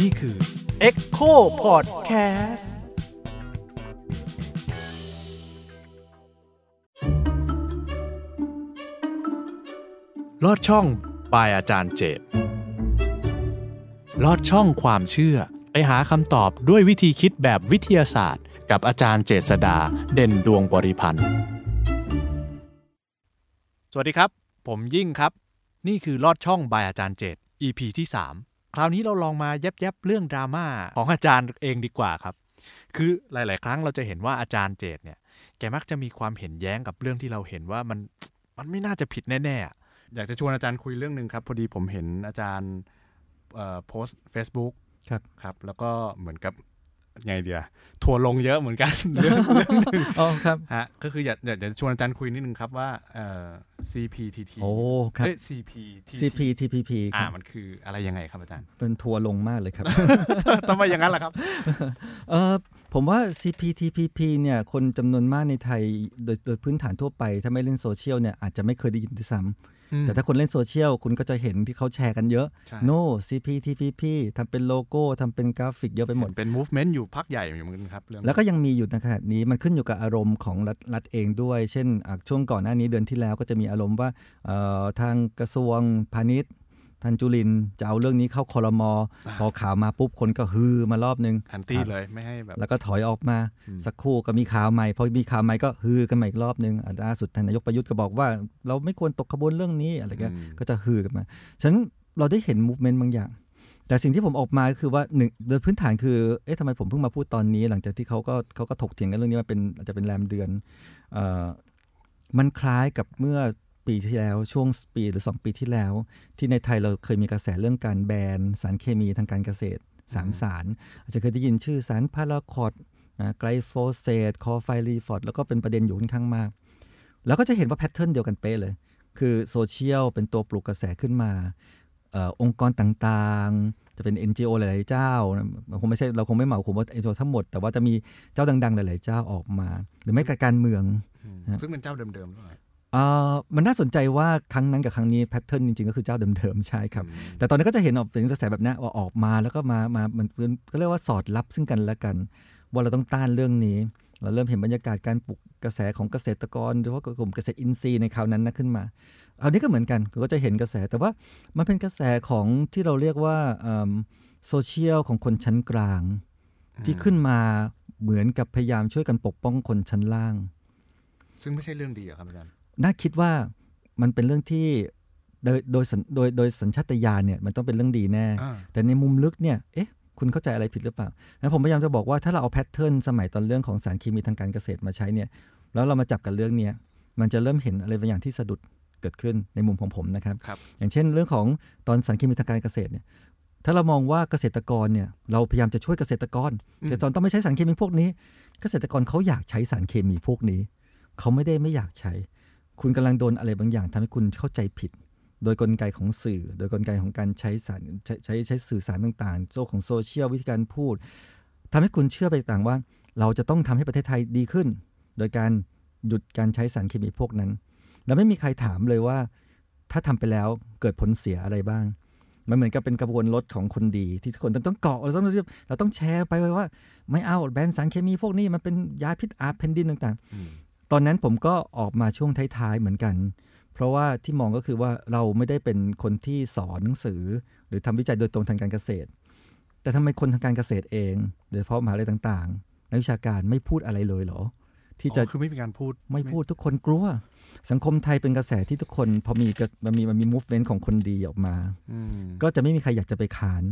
นี่คือ Echo Podcast ลอดช่องปายอาจารย์เจตลอดช่องความเชื่อ ไปหาคำตอบด้วยวิธีคิดแบบวิทยาศาสตร์ กับอาจารย์เจษดาเด่นดวงบริพันธ์ สวัสดีครับ ผมยิ่งครับ นี่คือลอดช่องบายอาจารย์เจต EP ที่ 3 คราวนี้เราลองมาแยบๆเรื่องดราม่าของอาจารย์เองดีกว่าครับ คือหลาย ๆ ครั้งเราจะเห็นว่าอาจารย์เจตเนี่ย แกมักจะมีความเห็นแย้งกับเรื่องที่เราเห็นว่ามันมันไม่น่าจะผิดแน่ๆอะอยากจะชวนอาจารย์คุยเรื่องหนึ่งครับพอดีผมเห็นอาจารย์เอ่อโพสต์ Facebook ครับครับ แล้วก็เหมือนกับ ไงเดียทัวร์ลงเยอะเหมือนกันเรื่องเรื่องหนึ่งอ๋อครับฮะก็คืออยากอยากจะชวนอาจารย์คุยนิดนึงครับว่าเอ่อ CPTT โอ้ครับเอ้ย CPTT CPTPP คอ่ารับมันคืออะไรยังไงครับอาจารย์ เป็นทัวร์ลงมากเลยครับทำไมอย่างนั้นล่ะครับเออผมว่า CPTPP เนี่ยคนจำนวนมากในไทยโดยโดยพื้นฐานทั่วไป ถ้าไม่เล่นโซเชียลเนี่ยอาจจะไม่เคยได้ยินด้วยซ้ำ แต่ถ้าคนเล่นโซเชียลคุณก็จะเห็นที่เขาแชร์กันเยอะใช่ no CPTPP ทำเป็นโลโก้ทำเป็นกราฟิกเยอะไปหมดเห็นเป็น movement อยู่พักใหญ่อยู่เหมือนกันครับเรื่องแล้วก็ยังมีอยู่ในขณะนี้มันขึ้นอยู่กับอารมณ์ของรัฐรัฐเองด้วย เช่นอะช่วงก่อนหน้านี้เดือนที่แล้วก็จะมีอารมณ์ว่าเอ่อทางกระทรวงพาณิชย์ ท่านจุลินทร์จะเอาเรื่องนี้เข้าคอรมอพอข่าวมาปุ๊บคนก็ฮือมารอบนึงแอนตี้เลยไม่ให้แบบแล้วก็ถอยออกมาอืมสักครู่ก็มีข่าวใหม่พอมีข่าวใหม่ก็ฮือกันมาอีกรอบนึงอะล่าสุดท่านนายกประยุทธ์ก็บอกว่า เราไม่ควรตกขบวนเรื่องนี้อะไรเงี้ยอืมก็จะฮือกันมาฉะนั้นเราได้เห็น movement บางอย่าง แต่สิ่งที่ผมออกมาก็คือว่าหนึ่งโดยพื้นฐานคือเอ๊ะทำไมผมเพิ่งมาพูดตอนนี้ หลังจากที่เขาก็เขาก็ถกเถียงกันเรื่องนี้มาเป็นอาจจะเป็นแรมเดือนเอ่อมันคล้ายกับเมื่อ ปีที่แล้วช่วงปีหรือ 2 ปีที่แล้ว ที่ในไทยเราเคยมีกระแสเรื่องการแบนสารเคมีทางการเกษตรสามสาร อาจจะเคยได้ยินชื่อสารพาราควอตนะไกลโฟเซตคลอร์ไพริฟอสแล้วก็เป็นประเด็นอยู่ค่อนข้างมาก แล้วก็จะเห็นว่า pattern เดียวกันเป๊ะเลย คือโซเชียลเป็นตัวปลุกกระแสขึ้นมาเออองค์กรต่างๆ จะเป็น NGO หลายๆเจ้านะมันคงไม่ใช่เราคงไม่เหมาคุมว่า NGO ทั้งหมด แต่ว่าจะมีเจ้าดัง ๆ หลายๆเจ้าออกมา หรือไม่กับการเมืองอืมฮะซึ่งเป็นเจ้าเดิมๆด้วยเออ มันน่าสนใจว่าครั้งนั้นกับครั้งนี้แพทเทิร์นจริงๆ ก็คือเจ้าเดิมๆ ใช่ครับอืมแต่ตอนนี้ก็จะเห็นออกเป็นกระแสแบบนี้ว่าออกมาแล้วก็มามามันเป็นก็เรียกว่าสอดรับซึ่งกันและกัน ว่าเราต้องต้านเรื่องนี้ เราเริ่มเห็นบรรยากาศการปลูกกระแสของเกษตรกรโดยเฉพาะกลุ่มเกษตรอินทรีย์ในคราวนั้นนะขึ้นมาอันนี้ก็เหมือนกันก็จะเห็นกระแสแต่ว่ามันเป็นกระแสของที่เราเรียกว่าโซเชียลของคนชั้นกลาง ที่ขึ้นมาเหมือนกับพยายามช่วยกันปกป้องคนชั้นล่าง ซึ่งไม่ใช่เรื่องดีอะครับอาจารย์ น่าคิดว่ามันเป็นเรื่องที่โดยโดยสัญโดยโดยสัญชาตญาณเนี่ยมันต้องเป็นเรื่องดีแน่อ่าแต่ในมุมลึกเนี่ยเอ๊ะคุณเข้าใจอะไรผิดหรือเปล่าแล้วผมพยายามจะบอกว่าถ้าเราเอาแพทเทิร์นสมัยตอนเรื่องของสารเคมีทางการเกษตรมาใช้เนี่ยแล้วเรามาจับกันเรื่องเนี้ยมันจะเริ่มเห็นอะไรบางอย่างที่สะดุดเกิดขึ้นในมุมของผมนะครับครับอย่างเช่นเรื่องของตอนสารเคมีทางการเกษตรเนี่ยถ้าเรามองว่าเกษตรกรเนี่ยเราพยายามจะช่วยเกษตรกรอืมเกษตรกรต้องไม่ใช้สารเคมีพวกนี้ เกษตรกรเขาอยากใช้สารเคมีพวกนี้ เขาไม่ได้ไม่อยากใช้ คุณกำลังโดนอะไรบางอย่างทำให้คุณเข้าใจผิด โดยกลไกของสื่อ โดยกลไกของการใช้สารใช้ใช้สื่อสารต่างๆโซ่ของโซเชียลวิธีการพูดทำให้คุณเชื่อไปต่างว่า เราจะต้องทำให้ประเทศไทยดีขึ้น โดยการหยุดการใช้สารเคมีพวกนั้น แล้วไม่มีใครถามเลยว่า ถ้าทำไปแล้วเกิดผลเสียอะไรบ้างมันเหมือนกับเป็นกระบวนรถของคนดีที่ทุกคนต้องเกาะเราต้องเราต้องแชร์ไปว่า ไม่เอาแบนสารเคมีพวกนี้มันเป็นยาพิษอาแผ่นดินต่าง ๆ ตอนนั้นผมก็ออกมาช่วงท้ายๆเหมือนกัน เพราะว่าที่มองก็คือว่าเราไม่ได้เป็นคนที่สอนหนังสือ หรือทำวิจัยโดยตรงทางการเกษตร แต่ทำไมคนทางการเกษตรเองโดยเฉพาะมหาลัยต่างๆนักวิชาการไม่พูดอะไรเลยเหรอที่จะอ๋อคือไม่มีการพูดไม่พูดทุกคนกลัว สังคมไทยเป็นกระแสที่ทุกคนพอมีกระมันมีมันมี movement ของคนดีออกมาอืมก็จะไม่มีใครอยากจะไปขาน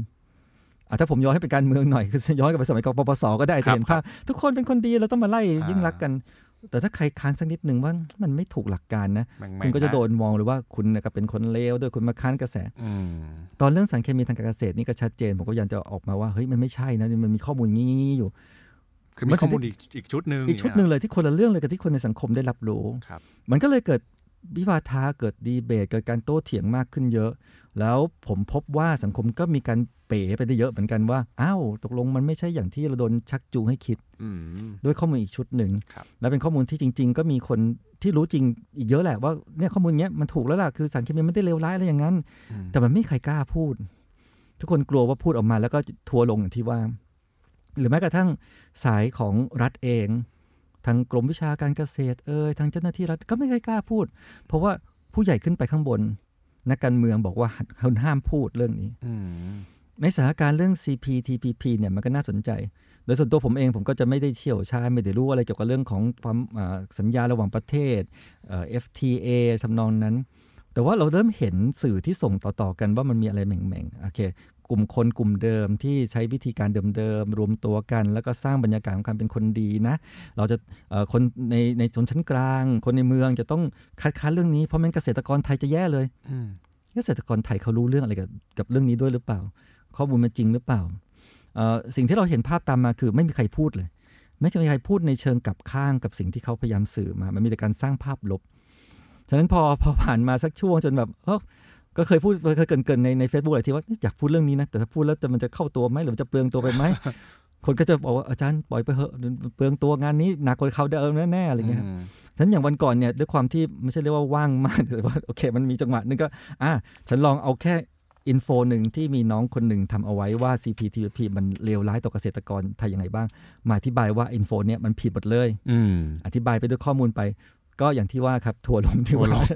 อะถ้าผมย้อนให้เป็นการเมืองหน่อยคือย้อนกลับไปสมัยกปปสก็ได้ครัจะบเห็นภาพทุกคนเป็นคนดีเราต้องมาไล่อ่ายิ่ยิ่งรักกัน แต่ถ้าใครค้านสักนิดหนึ่งว่ามันไม่ถูกหลักการนะแม่งคุณก็จะแม่งโดนมองเลยว่าคุณน่ะก็เป็นคนเลวด้วยคุณมาค้านกระแสอืมตอนเรื่องสารเคมีทางการเกษตรนี่ก็ชัดเจน ผมก็พยายามจะออกมาว่าเฮ้ยมันไม่ใช่นะมันมีข้อมูลงี้ๆอยู่ คือมีมันถึข้องได้มูลอีกอีกชุดหนึ่งอีกชุดหนึ่งเลยที่คนละเรื่องเลยกับที่คนในสังคมได้รับรู้ครับมันก็เลยเกิด วิวาทาเกิดดีเบตเกิดการโต้เถียงมากขึ้นเยอะ แล้วผมพบว่าสังคมก็มีการเป๋ไปได้เยอะเหมือนกันว่าอ้าวตกลงมันไม่ใช่อย่างที่เราโดนชักจูงให้คิดอืมด้วยข้อมูลอีกชุดหนึ่งครับและเป็นข้อมูลที่จริง ๆ ก็มีคนที่รู้จริงอีกเยอะแหละว่าเนี่ยข้อมูลเนี้ยมันถูกแล้วล่ะคือสารเคมีไม่ได้เลวร้ายอะไรอย่างนั้นอืมแต่มันไม่มีใครกล้าพูด ทุกคนกลัวว่าพูดออกมาแล้วก็ทัวร์ลงอย่างที่ว่า หรือแม้กระทั่งสายของรัฐเอง ทางกรมวิชาการเกษตรเอ่ยทางเจ้าหน้าที่รัฐก็ไม่เคยกล้าพูด เพราะว่าผู้ใหญ่ขึ้นไปข้างบน นักการเมืองบอกว่าห้ามพูดเรื่องนี้อืมในสถานการณ์เรื่อง CPTPP เนี่ยมันก็น่าสนใจ โดยส่วนตัวผมเองผมก็จะไม่ได้เชี่ยวชาญไม่ได้รู้อะไรเกี่ยวกับเรื่องของความอ่าสัญญาระหว่างประเทศเอ่อ FTA ทำนองนั้น แต่ว่าเราเริ่มเห็นสื่อที่ส่งต่อๆกันว่ามันมีอะไรแหม่งๆ โอเค กลุ่มคนกลุ่มเดิมที่ใช้วิธีการเดิมๆรวมตัวกัน แล้วก็สร้างบรรยากาศของการเป็นคนดีนะ เราจะเอ่อคนในในชนชั้นกลาง คนในเมืองจะต้องคัดค้านเรื่องนี้เพราะแม้นเกษตรกรไทยจะแย่เลยอืมเกษตรกรไทยเขารู้เรื่องอะไรกับกับเรื่องนี้ด้วยหรือเปล่า ข้อมูลมันจริงหรือเปล่าเอ่อสิ่งที่เราเห็นภาพตามมาคือไม่มีใครพูดเลย ไม่มีใครพูดในเชิงกลับข้างกับสิ่งที่เขาพยายามสื่อมา มันมีแต่การสร้างภาพลบ ฉะนั้นพอพอผ่านมาสักช่วงจนแบบเออ ก็เคยพูดเคยเกรินๆในในเฟซบุ๊กอะไรที่ว่าอยากพูดเรื่องนี้นะ แต่ถ้าพูดแล้วจะมันจะเข้าตัวไหมหรือมันจะเปลืองตัวไปไหมคนก็จะบอกว่าอาจารย์ปล่อยไปเหอะเปลืองตัวงานนี้หนักกว่าของเดิมแน่ๆอะไรเงี้ยครับมฉะนั้นอย่างวันก่อนเนี่ยด้วยความที่ไม่ใช่เรียกว่าว่างมากแต่ว่าโอเคมันมีจังหวะหนึงก็อะฉันลองเอาแค่ info หนึ่งที่มีน้องคนหนึ่งทำเอาไว้ว่า CPTPP มันเลวร้ายต่อเกษตรกรไทยยังไงบ้าง มาอธิบายว่า info เนี่ยมันผิดหมดเลยอืมอธิบายไปด้วยข้อมูลไป ก็อย่างที่ว่าครับทัวร์ลงที่ทัวร์ลว่าง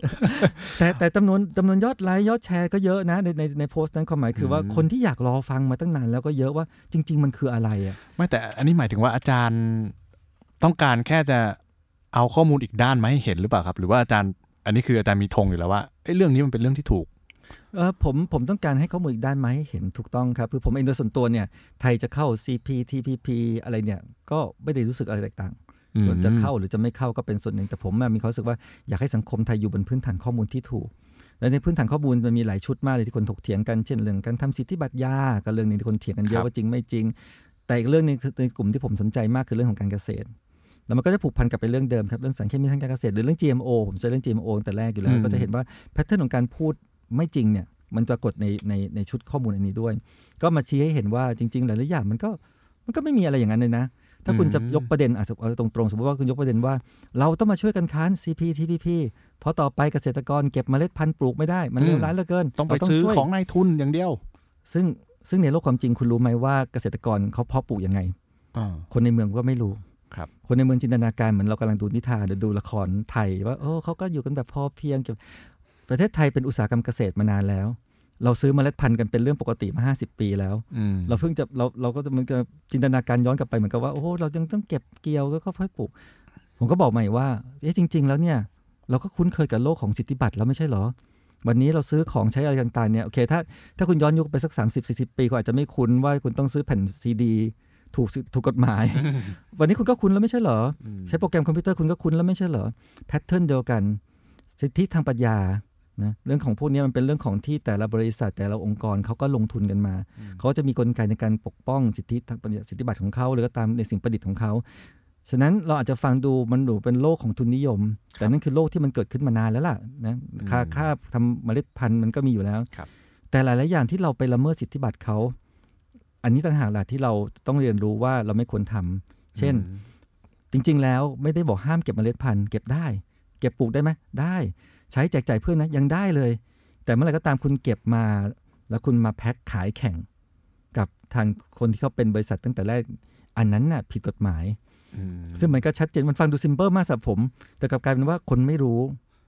แต่แต่จำนวนจำนวนยอดไลค์ยอดแชร์ก็เยอะนะในในในโพสต์นั้นความหมายคือว่าอืมคนที่อยากรอฟังมาตั้งนานแล้วก็เยอะว่าจริง ๆ มันคืออะไรอะไม่แต่อันนี้หมายถึงว่าอาจารย์ต้องการแค่จะเอาข้อมูลอีกด้านมาให้เห็นหรือเปล่าครับ หรือว่าอาจารย์อันนี้คืออาจารย์มีธงอยู่แล้วว่าเอ้ยเรื่องนี้มันเป็นเรื่องที่ถูกเออผมผมต้องการให้ข้อมูลอีกด้านมาให้เห็นถูกต้องครับคือผมเองโดยส่วนตัวเนี่ยไทยจะเข้า CPTPP อะไรเนี่ยก็ไม่ได้รู้สึกอะไรแตกต่างอืม จะเข้าหรือจะไม่เข้าก็เป็นส่วนหนึ่ง แต่ผมมีความรู้สึกว่าอยากให้สังคมไทยอยู่บนพื้นฐานข้อมูลที่ถูกและในพื้นฐานข้อมูลมันมีหลายชุดมากเลยที่คนถกเถียงกันเช่นเรื่องการทำสิทธิบัตรยาก็เรื่องนึงที่คนเถียงกันเยอะว่าจริงไม่จริง แต่อีกเรื่องหนึงในกลุ่มที่ผมสนใจมากคือเรื่องของการเกษตรแล้วมันก็จะผูกพันกับไปเรื่องเดิมครับเรื่องสารเคมีทางการเกษตรหรือเรื่อง GMO ผมใช้เรื่อง GMO แต่แรกอยู่แล้วก็จะเห็นว่า pattern ของการพูดไม่จริงเนี่ยมันปรากฏในในในชุดข้อมูลอันนี้ด้วย ก็มาชี้ให้เห็นว่าจริงๆหลายๆอย่างมันก็มันก็ไม่มีอะไรอย่างนั้นเลยนะ ถ้าคุณจะยกประเด็นอาจจะเอาตรงๆ สมมติว่าคุณยกประเด็นว่า เราต้องมาช่วยกันค้าน CPTPP เพราะต่อไปเกษตรกรเก็บเมล็ดพันธุ์ปลูกไม่ได้ มันเลวร้ายเหลือเกิน ต้องไปเราซื้อช่วยของนายทุนอย่างเดียว ซึ่งซึ่งในโลกความจริงคุณรู้ไหมว่าเกษตรกรเขาเพาะปลูกยังไงอ่าคนในเมืองก็ไม่รู้ครับคนในเมืองจินตนาการเหมือนเรากำลังดูนิทานหรือดูละครไทยว่าโอ้เขาก็อยู่กันแบบพอเพียงเก็บประเทศไทยเป็นอุตสาหกรรมเกษตรมานานแล้ว เราซื้อเมล็ดพันธุ์กันเป็นเรื่องปกติมา 50 ปีแล้วอืมเราเพิ่งจะเราเราก็จะมันก็จินตนาการย้อนกลับไปเหมือนกับว่าโอ้โหเรายังต้องเก็บเกี่ยวแล้วก็ค่อยปลูก ผมก็บอกใหม่ว่าเอ๊ะจริง ๆ แล้วเนี่ยเราก็คุ้นเคยกับโลกของสิทธิบัตรแล้วไม่ใช่เหรอ วันนี้เราซื้อของใช้อะไรต่างๆเนี่ยโอเคถ้าถ้าคุณย้อนยุคไปสัก 30 40 ปีก็อาจจะไม่คุ้นว่าคุณต้องซื้อแผ่นซีดีถูกถูกกฎหมาย วันนี้คุณก็คุ้นแล้วไม่ใช่เหรออืมใช้โปรแกรมคอมพิวเตอร์คุณก็คุ้นแล้วไม่ใช่เหรอแพทเทิร์นเดียวกัน สิทธิทางปัญญา นะเรื่องของพวกนี้มันเป็นเรื่องของที่แต่ละบริษัทแต่ละองค์กรเขาก็ลงทุนกันมา เขาจะมีกลไกในการปกป้องสิทธิทางปัญญาสิทธิบัตรของเขาหรือก็ตามในสิ่งประดิษฐ์ของเขาฉะนั้นเราอาจจะฟังดูมันดูเป็นโลกของทุนนิยม แต่นั่นคือโลกที่มันเกิดขึ้นมานานแล้วล่ะนะค่าค่าทำเมล็ดพันธุ์มันก็มีอยู่แล้วครับแต่หลายๆอย่างที่เราไปละเมิดสิทธิบัตรเขาอันนี้ต่างหากแหละที่เราต้องเรียนรู้ว่าเราไม่ควรทำเช่นอืมจริง ๆ แล้วไม่ได้บอกห้ามเก็บเมล็ดพันธุ์เก็บได้ เก็บปลูกได้ไหมได้ ใช้แจกจ่ายเพื่อนนะยังได้เลย แต่เมื่อไหร่ก็ตามคุณเก็บมา แล้วคุณมาแพ็คขายแข่ง กับทางคนที่เขาเป็นบริษัทตั้งแต่แรกอันนั้นน่ะผิดกฎหมายอืมซึ่งมันก็ชัดเจนมันฟังดูซิมเปิลมากสำหรับผม แต่กลับกลายเป็นว่าคนไม่รู้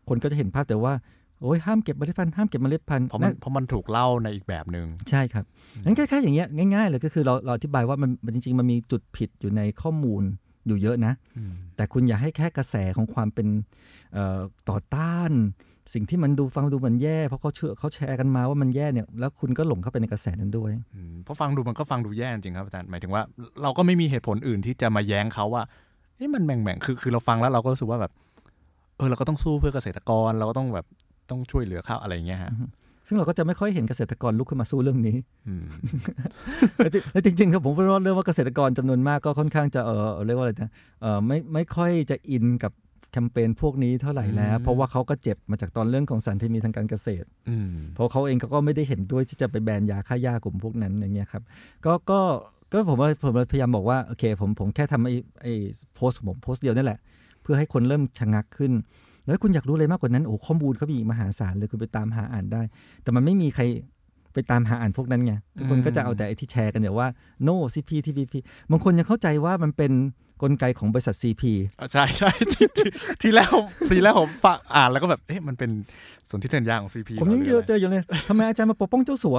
คนก็จะเห็นภาพแต่ว่าโอ้ยห้ามเก็บเมล็ดพันธุ์ห้ามเก็บเมล็ดพันธุ์เพราะมันนั่นเพราะมันถูกเล่าในอีกแบบหนึ่งใช่ครับงั้นแค่ๆอย่างเงี้ยง่าย ๆ เลยก็คือเราเราอธิบายว่ามันมันจริง ๆ มันมีจุดผิดอยู่ในข้อมูล อยู่เยอะนะอืมแต่คุณอย่าให้แค่กระแสของความเป็นเอ่อต่อต้าน สิ่งที่มันดูฟังดูเหมือนแย่ เพราะเขาเชื่อเขาแชร์กันมาว่ามันแย่เนี่ยแล้วคุณก็หลงเข้าไปในกระแสนั้นด้วยอืมเพราะฟังดูมันก็ฟังดูแย่จริงครับอาจารย์หมายถึงว่าเราก็ไม่มีเหตุผลอื่นที่จะมาแย้งเขาว่าเอ้มันแหม่งๆคือคือเราฟังแล้วเราก็รู้สึกว่าแบบเออเราก็ต้องสู้เพื่อเกษตรกรเราก็ต้องแบบต้องช่วยเหลือเขาอะไรอย่างเงี้ยฮะ ซึ่งเราก็จะไม่ค่อยเห็นเกษตรกรลุกขึ้นมาสู้เรื่องนี้อืมและที่และจริงๆครับผมพูดว่าเรื่องว่าเกษตรกรจำนวนมากก็ค่อนข้างจะเออเรียกว่าอะไรนะเออไม่ไม่ค่อยจะอินกับแคมเปญพวกนี้เท่าไหร่แล้วอืมเพราะว่าเขาก็เจ็บมาจากตอนเรื่องของสารเคมีทางการเกษตรอืมเพราะเขาเองเขาก็ไม่ได้เห็นด้วยที่จะไปแบนยาฆ่าหญ้ากลุ่มพวกนั้นอย่างเงี้ยครับ ก็ก็ก็ผมว่าผมพยายามบอกว่าโอเคผมผมแค่ทำไอ้ไอ้โพสต์ผมโพสต์เดียวนั่นแหละ เพื่อให้คนเริ่มชะงักขึ้น แล้วคุณอยากรู้อะไรมากกว่านั้นโอ้ข้อมูลเขามีมหาศาลเลยคุณไปตามหาอ่านได้ แต่มันไม่มีใครไปตามหาอ่านพวกนั้นไงทุกคนก็จะเอาแต่ไอ้ที่แชร์กันอย่างว่า no CP TPP บางคนยังเข้าใจว่ามันเป็นกลไกของบริษัท CP อะใช่ใช่ที่ที่ที่แรกผมทีแรกผมฟังอ่านแล้วก็แบบเอ๊ะมันเป็นสนธิสัญญาของซีพีผมยังเจอเจออยู่เลยทำไมอาจารย์มาปกป้องเจ้าสัว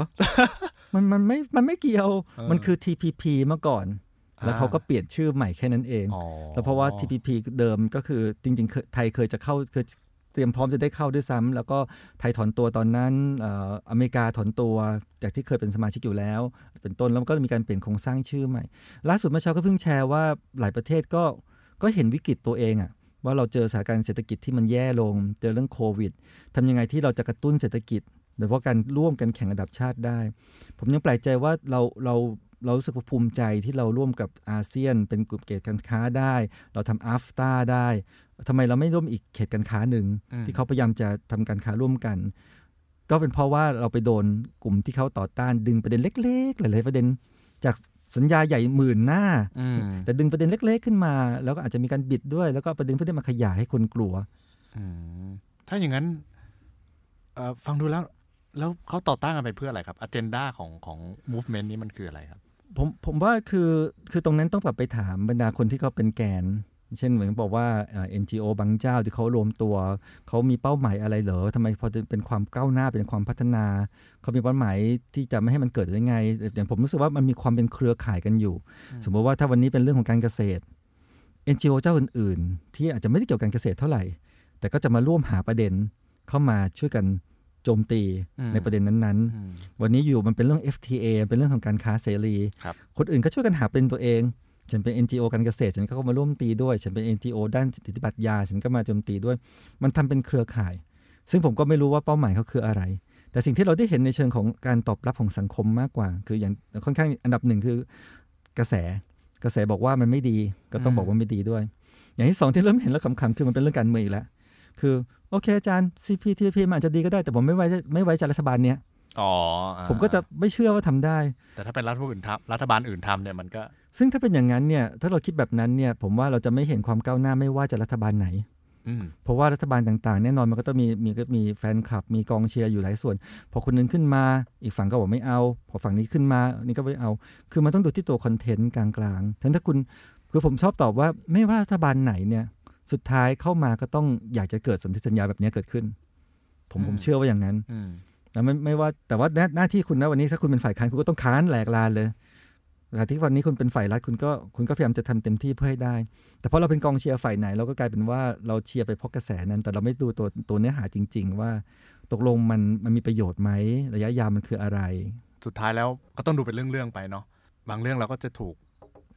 มันมันไม่มันไม่เกี่ยวมันคือ TPP เมื่อก่อน แล้วเขาก็เปลี่ยนชื่อใหม่แค่นั้นเองอ๋อแล้วเพราะว่า TPP เดิมก็คือจริงๆเคยไทยเคยจะเข้าเคยเตรียมพร้อมจะได้เข้าด้วยซ้ำแล้วก็ไทยถอนตัวตอนนั้นเอ่ออเมริกาถอนตัวจากที่เคยเป็นสมาชิกอยู่แล้ว เป็นต้นแล้วก็มีการเปลี่ยนโครงสร้างชื่อใหม่ ล่าสุดเมื่อเช้าก็เพิ่งแชร์ว่าหลายประเทศก็ก็เห็นวิกฤตตัวเองอะว่าเราเจอสถานการณ์เศรษฐกิจที่มันแย่ลง เจอเรื่องโควิดทำยังไงที่เราจะกระตุ้นเศรษฐกิจโดยเฉพาะการร่วมกันแข่งระดับชาติได้ ผมยังแปลกใจว่าเราเรา เรารู้สึกว่าภูมิใจที่เราร่วมกับอาเซียน เป็นกลุ่มเขตการค้าได้ เราทำอัฟตาได้ทำไมเราไม่ร่วมอีกเขตการค้าหนึ่งอืมที่เขาพยายามจะทำการค้าร่วมกัน ก็เป็นเพราะว่าเราไปโดนกลุ่มที่เขาต่อต้านดึงประเด็นเล็กๆหลายๆประเด็นจากสัญญาใหญ่หมื่นหน้าอืมแต่ดึงประเด็นเล็ก ๆ ขึ้นมา แล้วก็อาจจะมีการบิดด้วย แล้วก็ประเด็นเพื่อมาขยายให้คนกลัวอืมถ้าอย่างนั้นเอ่อฟังดูแล้ว แล้วเขาต่อต้านกันไปเพื่ออะไรครับอ g e n d a ของของ movement นี้มันคืออะไรครับ ผมผมว่าคือคือตรงนั้นต้องกลับไปถามบรรดาคนที่เขาเป็นแกน เช่นเหมือนบอกว่าเอ่อ NGO บางเจ้าที่เขารวมตัว เขามีเป้าหมายอะไรเหรอทำไมพอเป็นความก้าวหน้าเป็นความพัฒนา เขามีเป้าหมายที่จะไม่ให้มันเกิดได้ไงอย่างผมรู้สึกว่ามันมีความเป็นเครือข่ายกันอยู่อืมสมมติว่าถ้าวันนี้เป็นเรื่องของการเกษตร NGO เจ้าอื่น ๆ ที่อาจจะไม่ได้เกี่ยวกับการเกษตรเท่าไหร่ แต่ก็จะมาร่วมหาประเด็นเข้ามาช่วยกันโจมตีอืมในประเด็นนั้นอืมๆวันนี้อยู่มันเป็นเรื่อง FTA เป็นเรื่องของการค้าเสรีครับคนอื่นก็ช่วยกันหาเป็นตัวเอง ฉันเป็น NGO การเกษตร ฉันก็มาร่วมตีด้วย ฉันเป็น NGO ด้านสิทธิบัตรยา ฉันก็มาโจมตีด้วย มันทำเป็นเครือข่าย ซึ่งผมก็ไม่รู้ว่าเป้าหมายเขาคืออะไร แต่สิ่งที่เราได้เห็นในเชิงของการตอบรับของสังคมมากกว่า คืออย่างค่อนข้างอันดับหนึ่งคือกระแส กระแสบอกว่ามันไม่ดี ก็ต้องอืมบอกว่าไม่ดีด้วย อย่างที่สองที่เริ่มเห็นแล้วขำๆคือมันเป็นเรื่องการเมืองอีกแล้ว คือ โอเคอาจารย์ CPTPP มันอาจจะดีก็ได้แต่ผมไม่ไว้ไม่ไว้ใจรัฐบาลเนี้ยอ๋ออ่าผมก็จะไม่เชื่อว่าทำได้ แต่ถ้าเป็นรัฐอื่นทำรัฐบาลอื่นทำเนี่ยมันก็ ซึ่งถ้าเป็นอย่างนั้นเนี่ยถ้าเราคิดแบบนั้นเนี่ยผมว่าเราจะไม่เห็นความก้าวหน้าไม่ว่าจะรัฐบาลไหนอืมเพราะว่ารัฐบาลต่างๆ แน่นอนมันก็ต้องมีมีก็มีแฟนคลับ มีกองเชียร์อยู่หลายส่วน พอคนหนึงขึ้นมา อีกฝั่งก็บอกไม่เอา พอฝั่งนี้ขึ้นมานี่ก็ไม่เอา คือมันต้องดูที่ตัวคอนเทนต์กลางๆทั้งถ้าคุณคือผมชอบตอบว่าไม่ว่ารัฐบาลไหนเนี่ย สุดท้ายเข้ามาก็ต้องอยากจะเกิดสนธิสัญญาแบบนี้เกิดขึ้น ผมผมเชื่อว่าอย่างนั้นอืมแล้วไม่ไม่ว่าแต่ว่าหน้าหน้าที่คุณนะวันนี้ถ้าคุณเป็นฝ่ายค้านคุณก็ต้องค้านแหลกลานเลยแต่ที่วันนี้คุณเป็นฝ่ายรัฐคุณก็คุณก็พยายามจะทำเต็มที่เพื่อให้ได้ แต่พอเราเป็นกองเชียร์ฝ่ายไหน เราก็กลายเป็นว่าเราเชียร์ไปเพราะกระแสนั้น แต่เราไม่ดูตัวตัวเนื้อหาจริง ๆ ว่าตกลงมันมันมีประโยชน์ไหมระยะยาวมันคืออะไร สุดท้ายแล้วก็ต้องดูเป็นเรื่องๆไปเนาะบางเรื่องเราก็จะถูก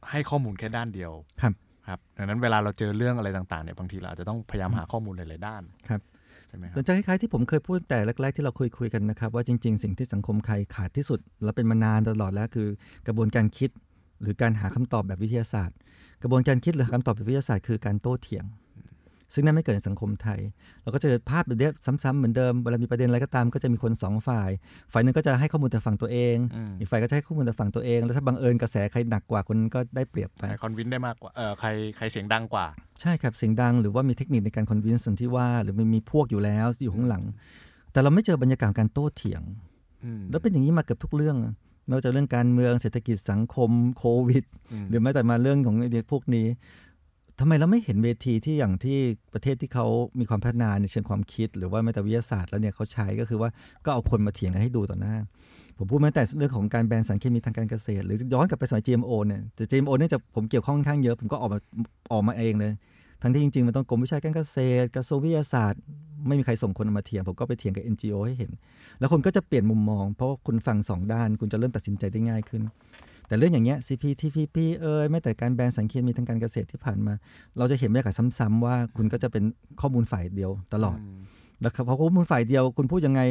ให้ข้อมูลแค่ด้านเดียวครับ ครับดังนั้นเวลาเราเจอเรื่องอะไรต่างๆเนี่ยบางทีเราอาจจะต้องพยายามหาข้อมูลหลายๆด้านครับใช่ไหมครัมับนจะคล้ายๆที่ผมเคยพูดแต่แรกๆที่เราคุยคุยๆกันนะครับ ว่าจริง ๆ สิ่งที่สังคมไทยขาดที่สุด และเป็นมานานตลอดแล้วคือกระบวนการคิด หรือการหาคำตอบแบบวิทยาศาสตร์ กระบวนการคิดหรือคำตอบแบบวิทยาศาสตร์คือการโต้เถียง ซึ่งนั่นไม่เกิดในสังคมไทย เราก็จะเจอภาพแบบเนี้ยซ้ำๆเหมือนเดิมเวลามีประเด็นอะไรก็ตาม ก็จะมีคนสองฝ่าย ฝ่ายหนึ่งก็จะให้ข้อมูลแต่ฝั่งตัวเองอืมอีกฝ่ายก็จะให้ข้อมูลแต่ฝั่งตัวเอง แล้วถ้าบังเอิญกระแสใครหนักกว่าคนนั้นก็ได้เปรียบไปใครคอนวินได้มากกว่าเออใครใครเสียงดังกว่า ใช่ครับเสียงดังหรือว่ามีเทคนิคในการคอนวินส์ที่ว่าหรือมันมีพวกอยู่แล้วอยู่ข้างหลัง แต่เราไม่เจอบรรยากาศการโต้เถียงอืมแล้วเป็นอย่างนี้มาเกือบทุกเรื่องอะไม่ว่าจะเรื่องการเมืองเศรษฐกิจสังคมโควิดมหรือแม้แต่มาเรื่องของไอ้พวกนี้ ทำไมเราไม่เห็นเวทีที่อย่างที่ประเทศที่เขามีความพัฒนาในเชิงความคิด หรือว่าแม้แต่วิทยาศาสตร์แล้วเนี่ยเขาใช้ก็คือว่าก็เอาคนมาเถียงกันให้ดูต่อหน้า ผมพูดแม้แต่เรื่องของการแบนสารเคมีทางการเกษตร หรือย้อนกลับไปสมัย GMO เนี่ยแต่ GMO เนี่ยจะผมเกี่ยวข้องค่อนข้างเยอะ ผมก็ออกมาออกมาเองเลย ทั้งที่จริงๆ มันต้องกรมวิชาการเกษตรกระทรวงวิทยาศาสตร์ ไม่มีใครส่งคนมาเถียงผมก็ไปเถียงกับ NGO ให้เห็น แล้วคนก็จะเปลี่ยนมุมมอง เพราะคุณฟังสองด้านคุณจะเริ่มตัดสินใจได้ง่ายขึ้น แต่เรื่องอย่างเงี้ย CPTPP เอ่ยแม้แต่การแบนสารเคมีทางการเกษตรที่ผ่านมา เราจะเห็นบรรยากาศซ้ำๆว่าคุณก็จะเป็นข้อมูลฝ่ายเดียวตลอดมแล้วครับเพราะข้อมูลฝ่ายเดียว คุณพูดยังไง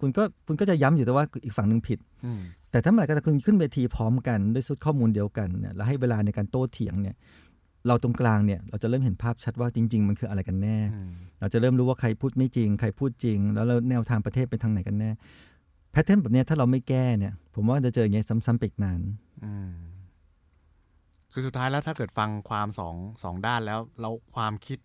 คุณก็คุณก็จะย้ำอยู่แต่ว่าอีกฝั่งหนึ่งผิดอืมแต่ถ้าเมื่อไหร่ก็ตามคุณขึ้นเวทีพร้อมกันด้วยชุดข้อมูลเดียวกันเนี่ยแล้วให้เวลาในการโต้เถียงเนี่ยเราตรงกลางเนี่ยเราจะเริ่มเห็นภาพชัดว่าจริง ๆ มันคืออะไรกันแน่อืมเราจะเริ่มรู้ว่าใครพูดไม่จริง ใครพูดจริง แล้วเราแนวทางประเทศไปทางไหนกันแน่ แพทเทิร์นแบบเนี้ยถ้าเราไม่แก้เนี่ย ผมว่าจะเจออย่างเงี้ยซ้ำๆไปอีกนานอืมคือสุดท้ายแล้วถ้าเกิดฟังความสองสองด้านแล้วเราความคิด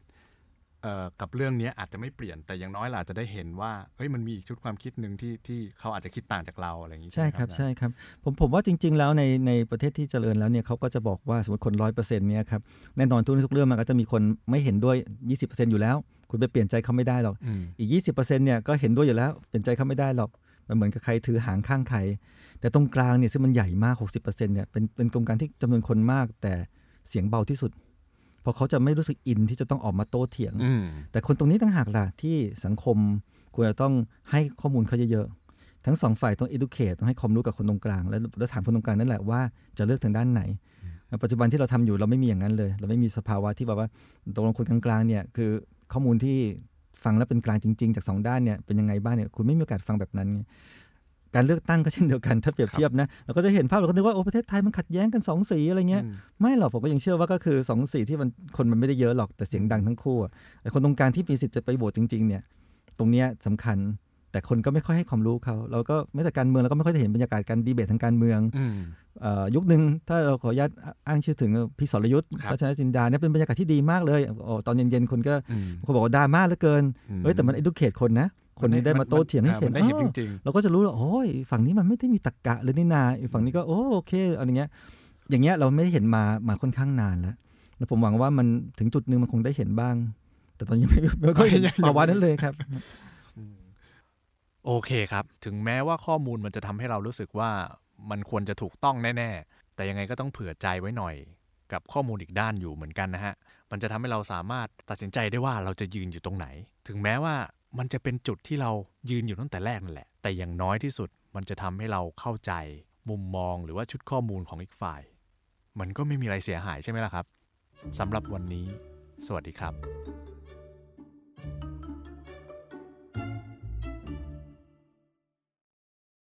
เอ่อกับเรื่องเนี้ยอาจจะไม่เปลี่ยนแต่อย่างน้อยเราอาจจะได้เห็นว่าเอ้ยมันมีอีกชุดความคิดหนึ่งที่ที่เขาอาจจะคิดต่างจากเราอะไรอย่างนี้ใช่ไหมครับอาจาย์ใช่ครับผมผมว่าจริง ๆ แล้วในในประเทศที่เจริญแล้วเนี่ยเขาก็จะบอกว่าสมมติคนร้อยเปอร์เซ็นต์เนี่ยครับแน่นอนทุกทุกเรื่องมันก็จะมีคนไม่เห็นด้วย 20%อยู่แล้ว คุณไปเปลี่ยนใจเขาไม่ได้หรอกอืมอีก 20%เนี่ยก็เห็นด้วยอยู่แล้วเปลี่ยนใจเขาไม่ได้หรอก มันเหมือนกับใครถือหางข้างใคร แต่ตรงกลางเนี่ยซึ่งมันใหญ่มาก 60%เนี่ยเป็นเป็นกรมการที่จำนวนคนมาก แต่เสียงเบาที่สุดเพราะเขาจะไม่รู้สึกอินที่จะต้องออกมาโต้เถียงอืมแต่คนตรงนี้ต่างหากล่ะที่สังคมควรจะต้องให้ข้อมูลเขาเยอะๆ ทั้งสองฝ่ายต้อง educate ต้องให้ความรู้กับคนตรงกลาง แล้วแล้วถามคนตรงกลางนั่นแหละว่าจะเลือกทางด้านไหน ปัจจุบันที่เราทำอยู่เราไม่มีอย่างนั้นเลย เราไม่มีสภาวะที่แบบว่าตกลงคนกลางๆเนี่ยคือข้อมูลที่ ฟังแล้วเป็นกลางจริง ๆ จากสองด้านเนี่ยเป็นยังไงบ้างเนี่ยคุณไม่มีโอกาสฟังแบบนั้นไงการเลือกตั้งก็เช่นเดียวกันถ้าเปรียบเทียบนะเราก็จะเห็นภาพเราก็นึกว่าโอ้ประเทศไทยมันขัดแย้งกันสองสีอะไรเงี้ยอืมไม่หรอกผมก็ยังเชื่อว่าก็คือสองสีที่มันคนมันไม่ได้เยอะหรอกแต่เสียงดังทั้งคู่อะแต่คนตรงกลางที่มีสิทธิ์จะไปโหวตจริงๆเนี่ยตรงเนี้ยสำคัญ แต่คนก็ไม่ค่อยให้ความรู้เขาเราก็ไม่แต่การเมืองเราก็ไม่ค่อยได้เห็นบรรยากาศการดีเบตทางการเมืองอืมเอ่อยุคหนึ่งถ้าเราขออนุญาตอ้างชื่อถึงพี่สรยุทธ์ครับพัชรจินดาเนี่ยเป็นบรรยากาศที่ดีมากเลยโอ้ตอนเย็นๆคนก็อืมคนบอกว่าดราม่าเหลือเกินอืมเฮ้ยแต่มัน educate คนนะคนนี้ได้มาโต้เถียงให้เห็นมัได้เห็นอ้จอริงเราก็จะรู้ว่าโอ้ยฝั่งนี้มันไม่ได้มีตรรกะเลยนี่นาอีกฝั่งนี้ก็โอ้โอเคอะไรเงี้ยอย่างเงี้ยเราไม่ได้เห็นมามาค่อนข้างนานแล้วแล้วผมหวังว่ามันถึงจุดหนึ่งมันคงได้เห็นบ้าง แต่ตอนนี้ไม่ไม่ค่อยเห็นภาวะนั้นเลยครับ โอเคครับ ถึงแม้ว่าข้อมูลมันจะทำให้เรารู้สึกว่ามันควรจะถูกต้องแน่ๆ แต่ยังไงก็ต้องเผื่อใจไว้หน่อย กับข้อมูลอีกด้านอยู่เหมือนกันนะฮะ มันจะทำให้เราสามารถตัดสินใจได้ว่าเราจะยืนอยู่ตรงไหน ถึงแม้ว่ามันจะเป็นจุดที่เรายืนอยู่ตั้งแต่แรกนั่นแหละ แต่อย่างน้อยที่สุดมันจะทำให้เราเข้าใจ มุมมองหรือว่าชุดข้อมูลของอีกฝ่าย มันก็ไม่มีอะไรเสียหายใช่ไหมล่ะครับสำหรับวันนี้ สวัสดีครับ